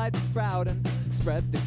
lights sprout and spread the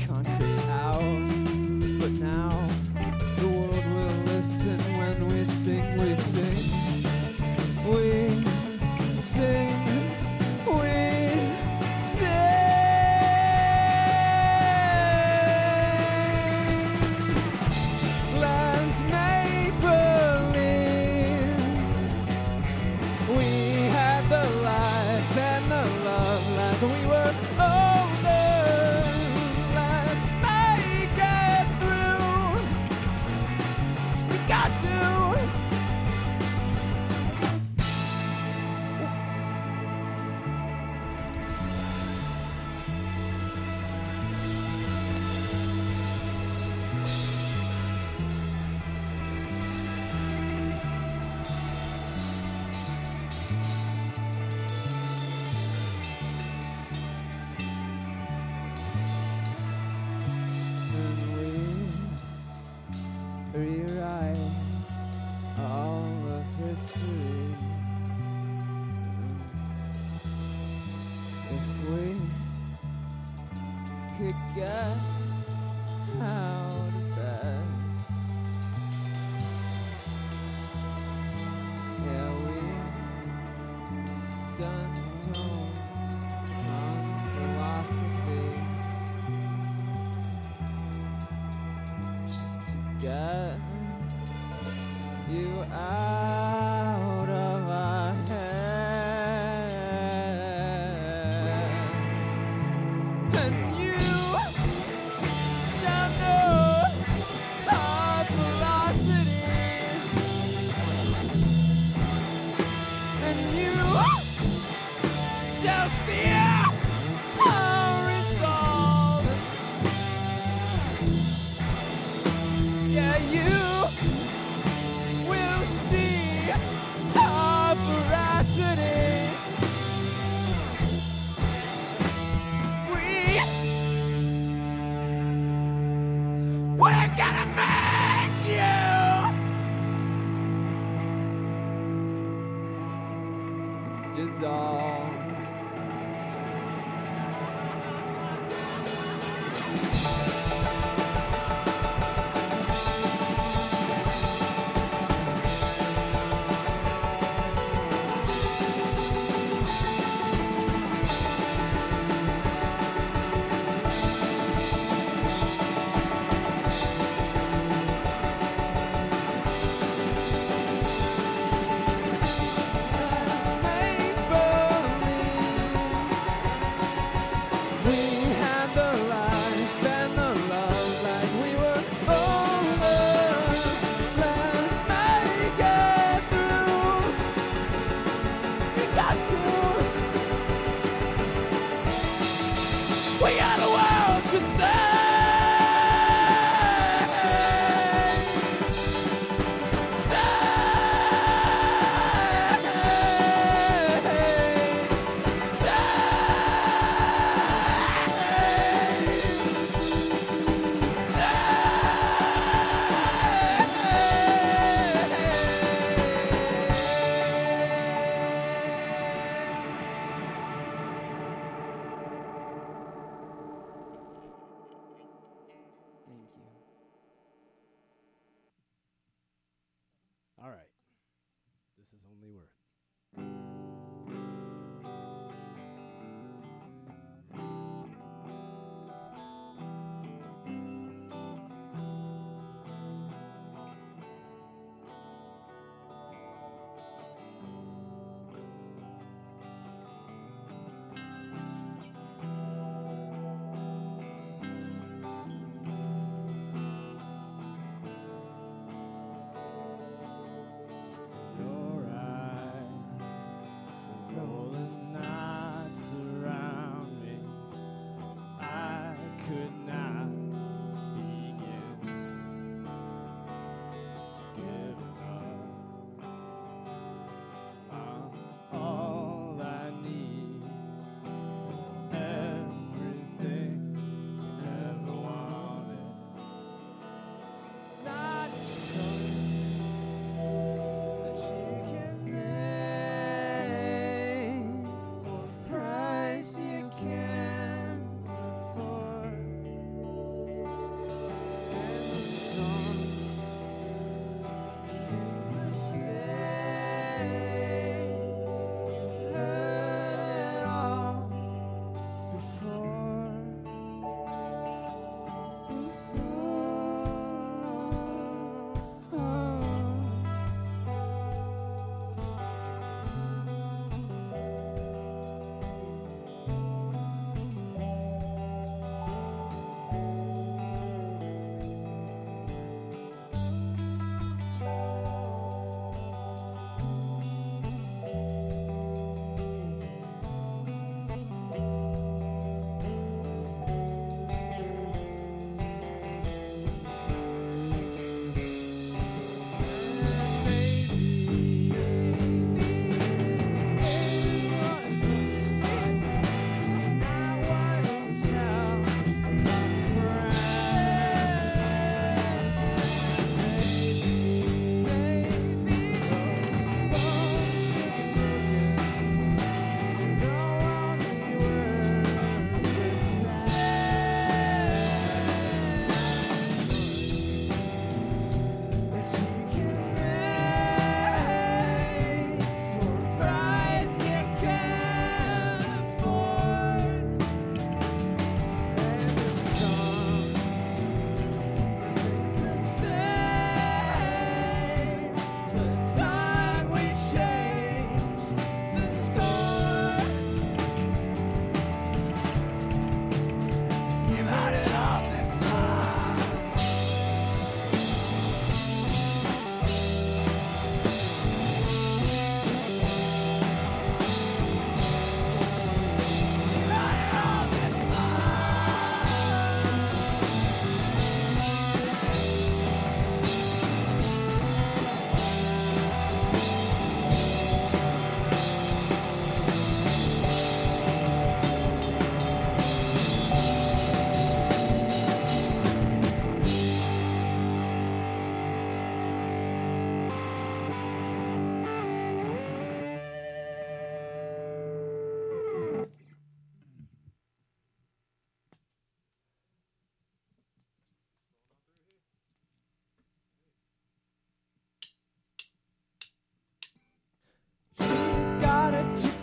Gonna make you dissolve.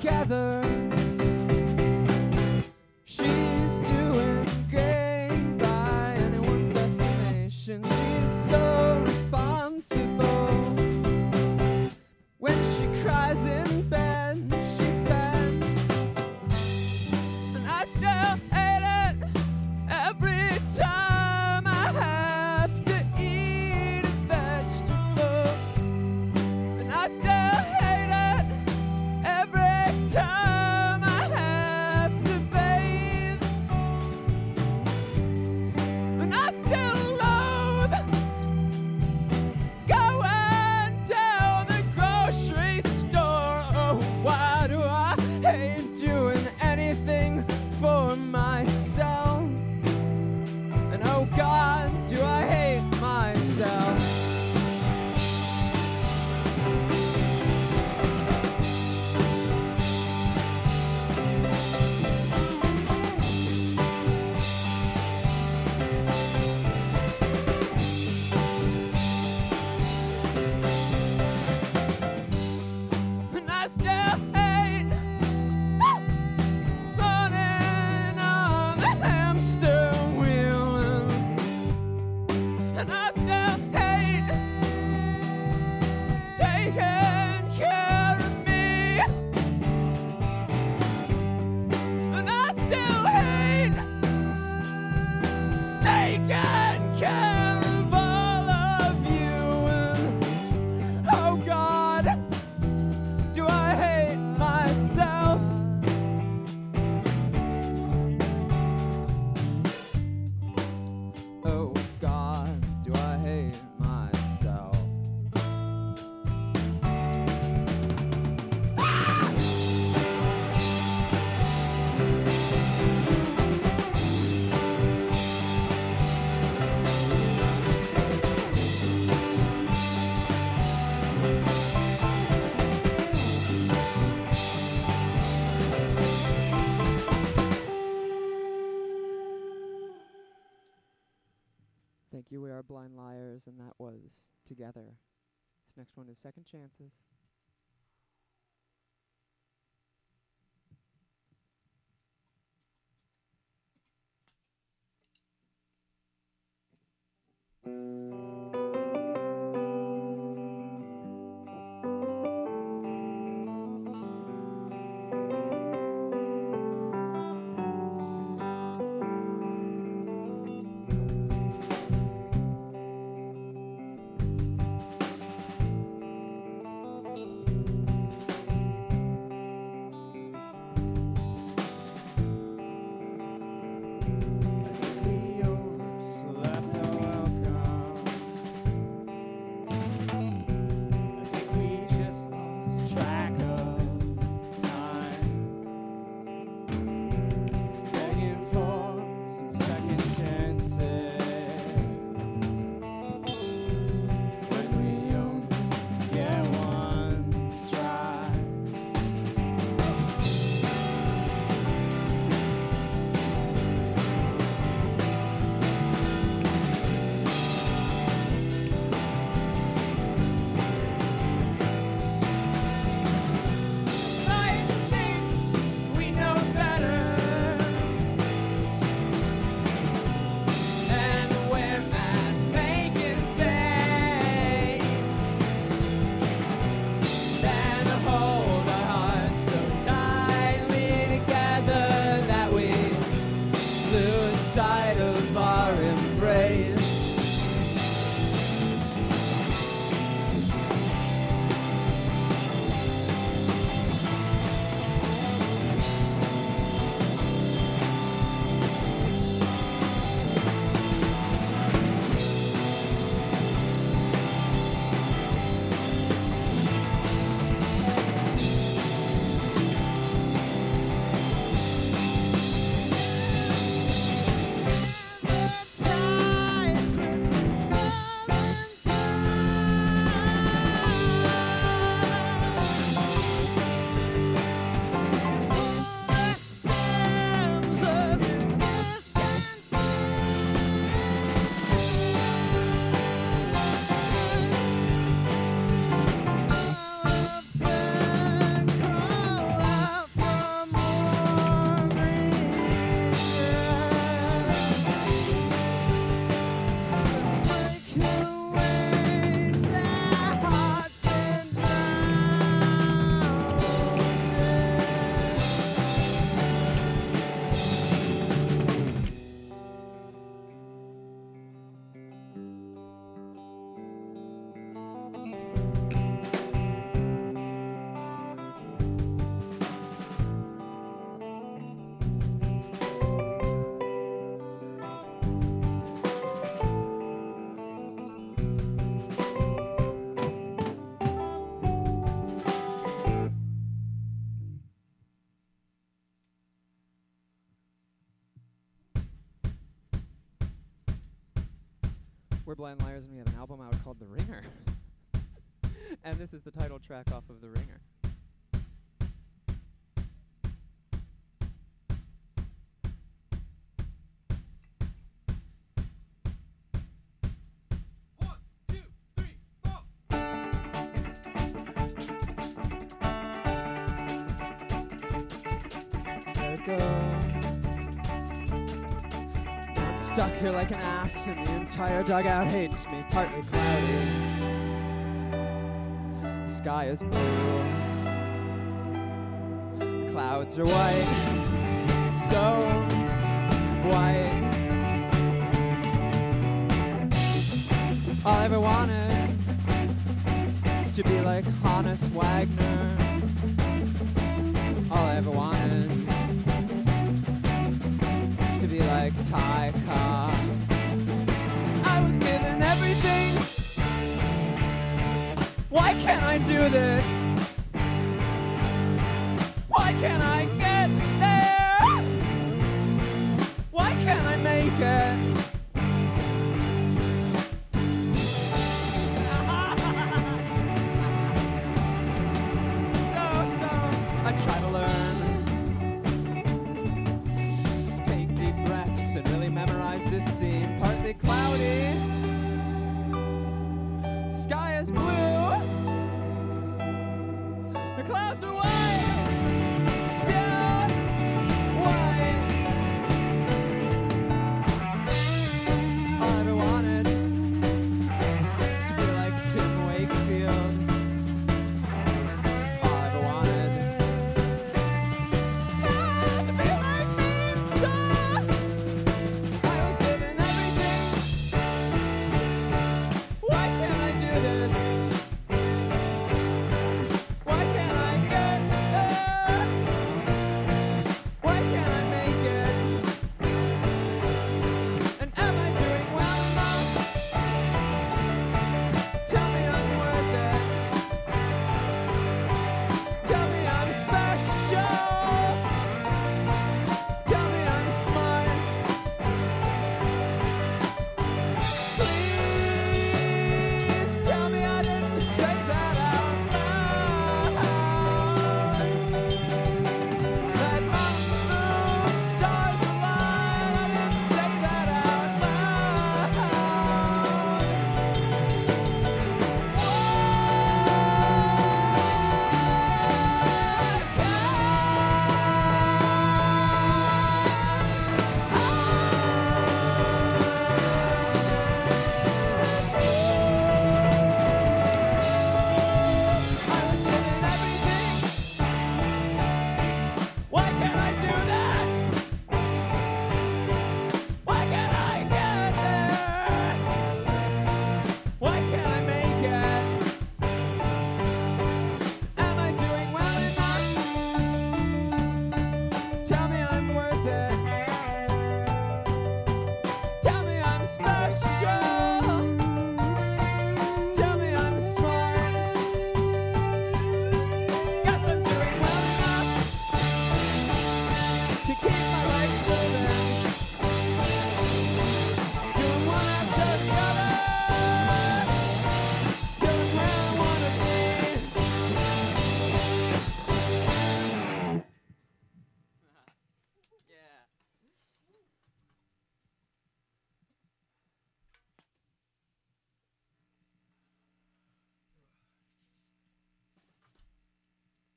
together. Thank you, We Are Blind Liars, and that was Together. This next one is Second Chances. We're Blind Liars and we have an album out called The Ringer. and this is the title track off of The Ringer. There. Stuck here like an ass, and the entire dugout hates me. Partly cloudy. The sky is blue. The clouds are white. So white. All I ever wanted is to be like Honus Wagner. All I ever wanted like Ty Cobb. I was given everything. Why can't I do this? Why can't I get there? Why can't I make it? Sky is blue, the clouds are white,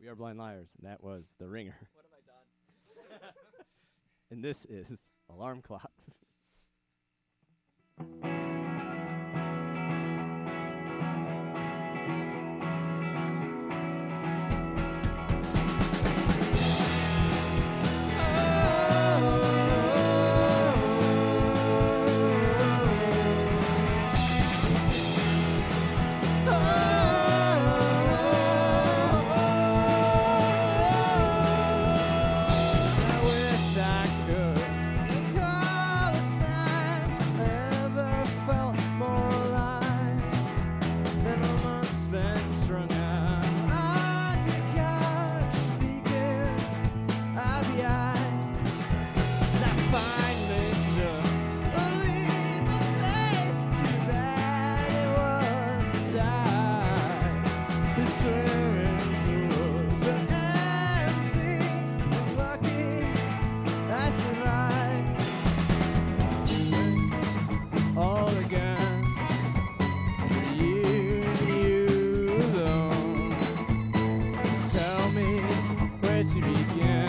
We are Blind Liars, and that was The Ringer. What have I done? And this is Alarm Clocks. 每天。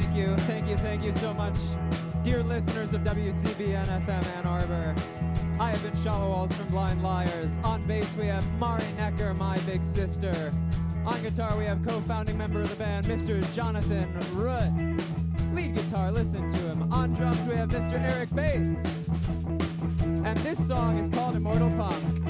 Thank you, thank you, thank you so much. Dear listeners of WCBN FM Ann Arbor, I have been Shalawals from Blind Liars. On bass, we have Mari Necker, my big sister. On guitar, we have co founding member of the band, Mr. Jonathan Root. Lead guitar, listen to him. On drums, we have Mr. Eric Bates. And this song is called Immortal Punk.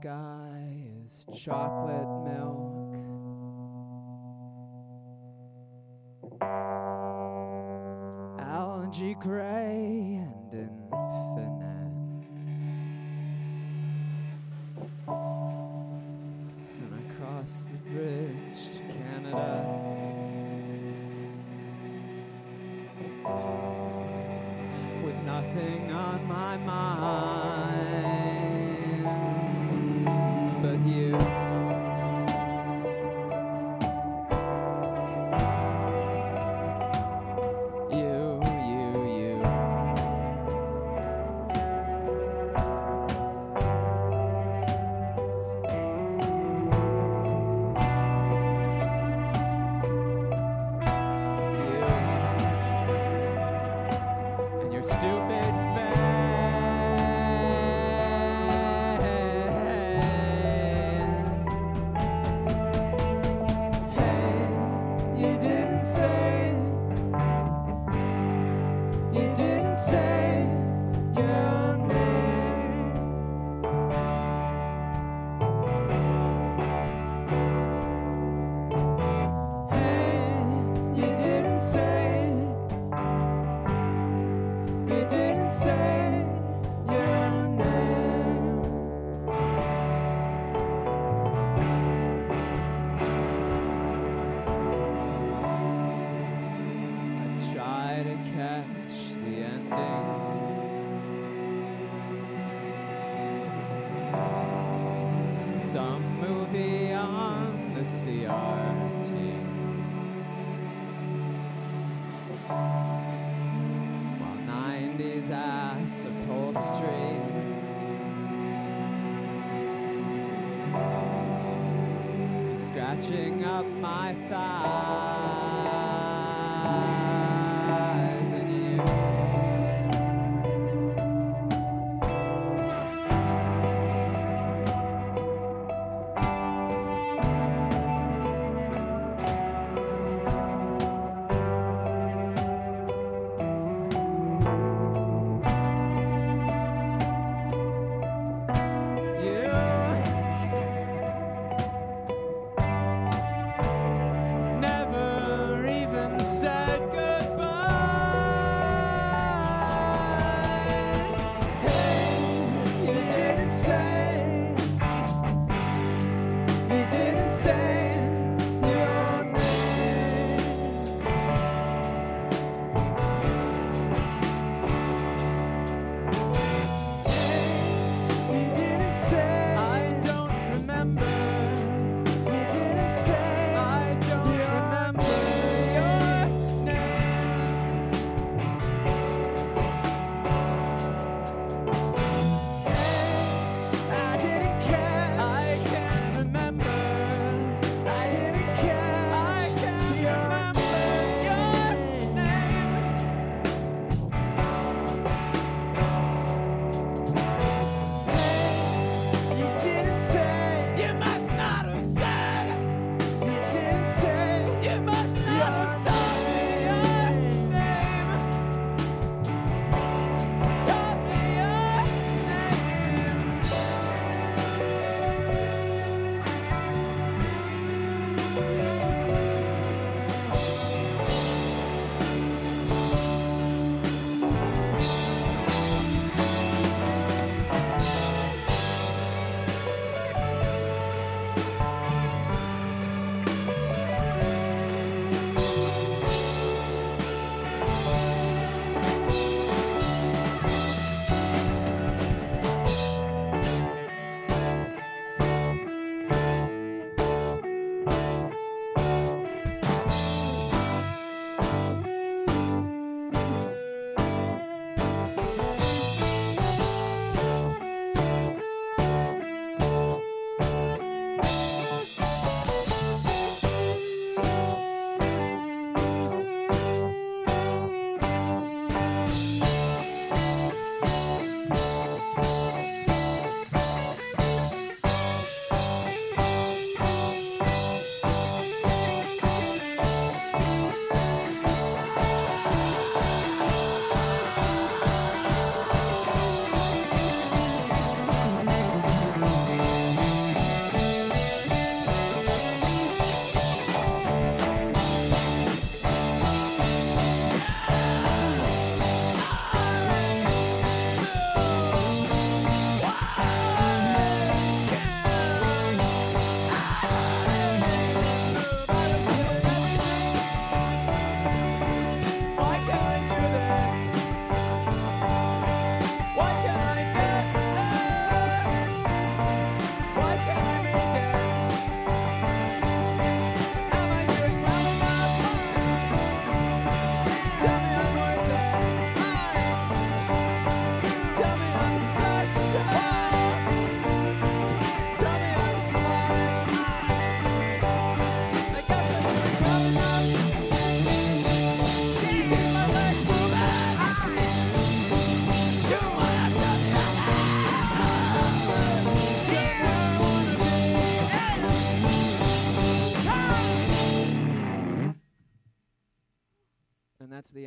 Sky is chocolate milk. Algae gray my thighs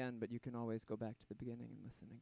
end, but you can always go back to the beginning and listen again.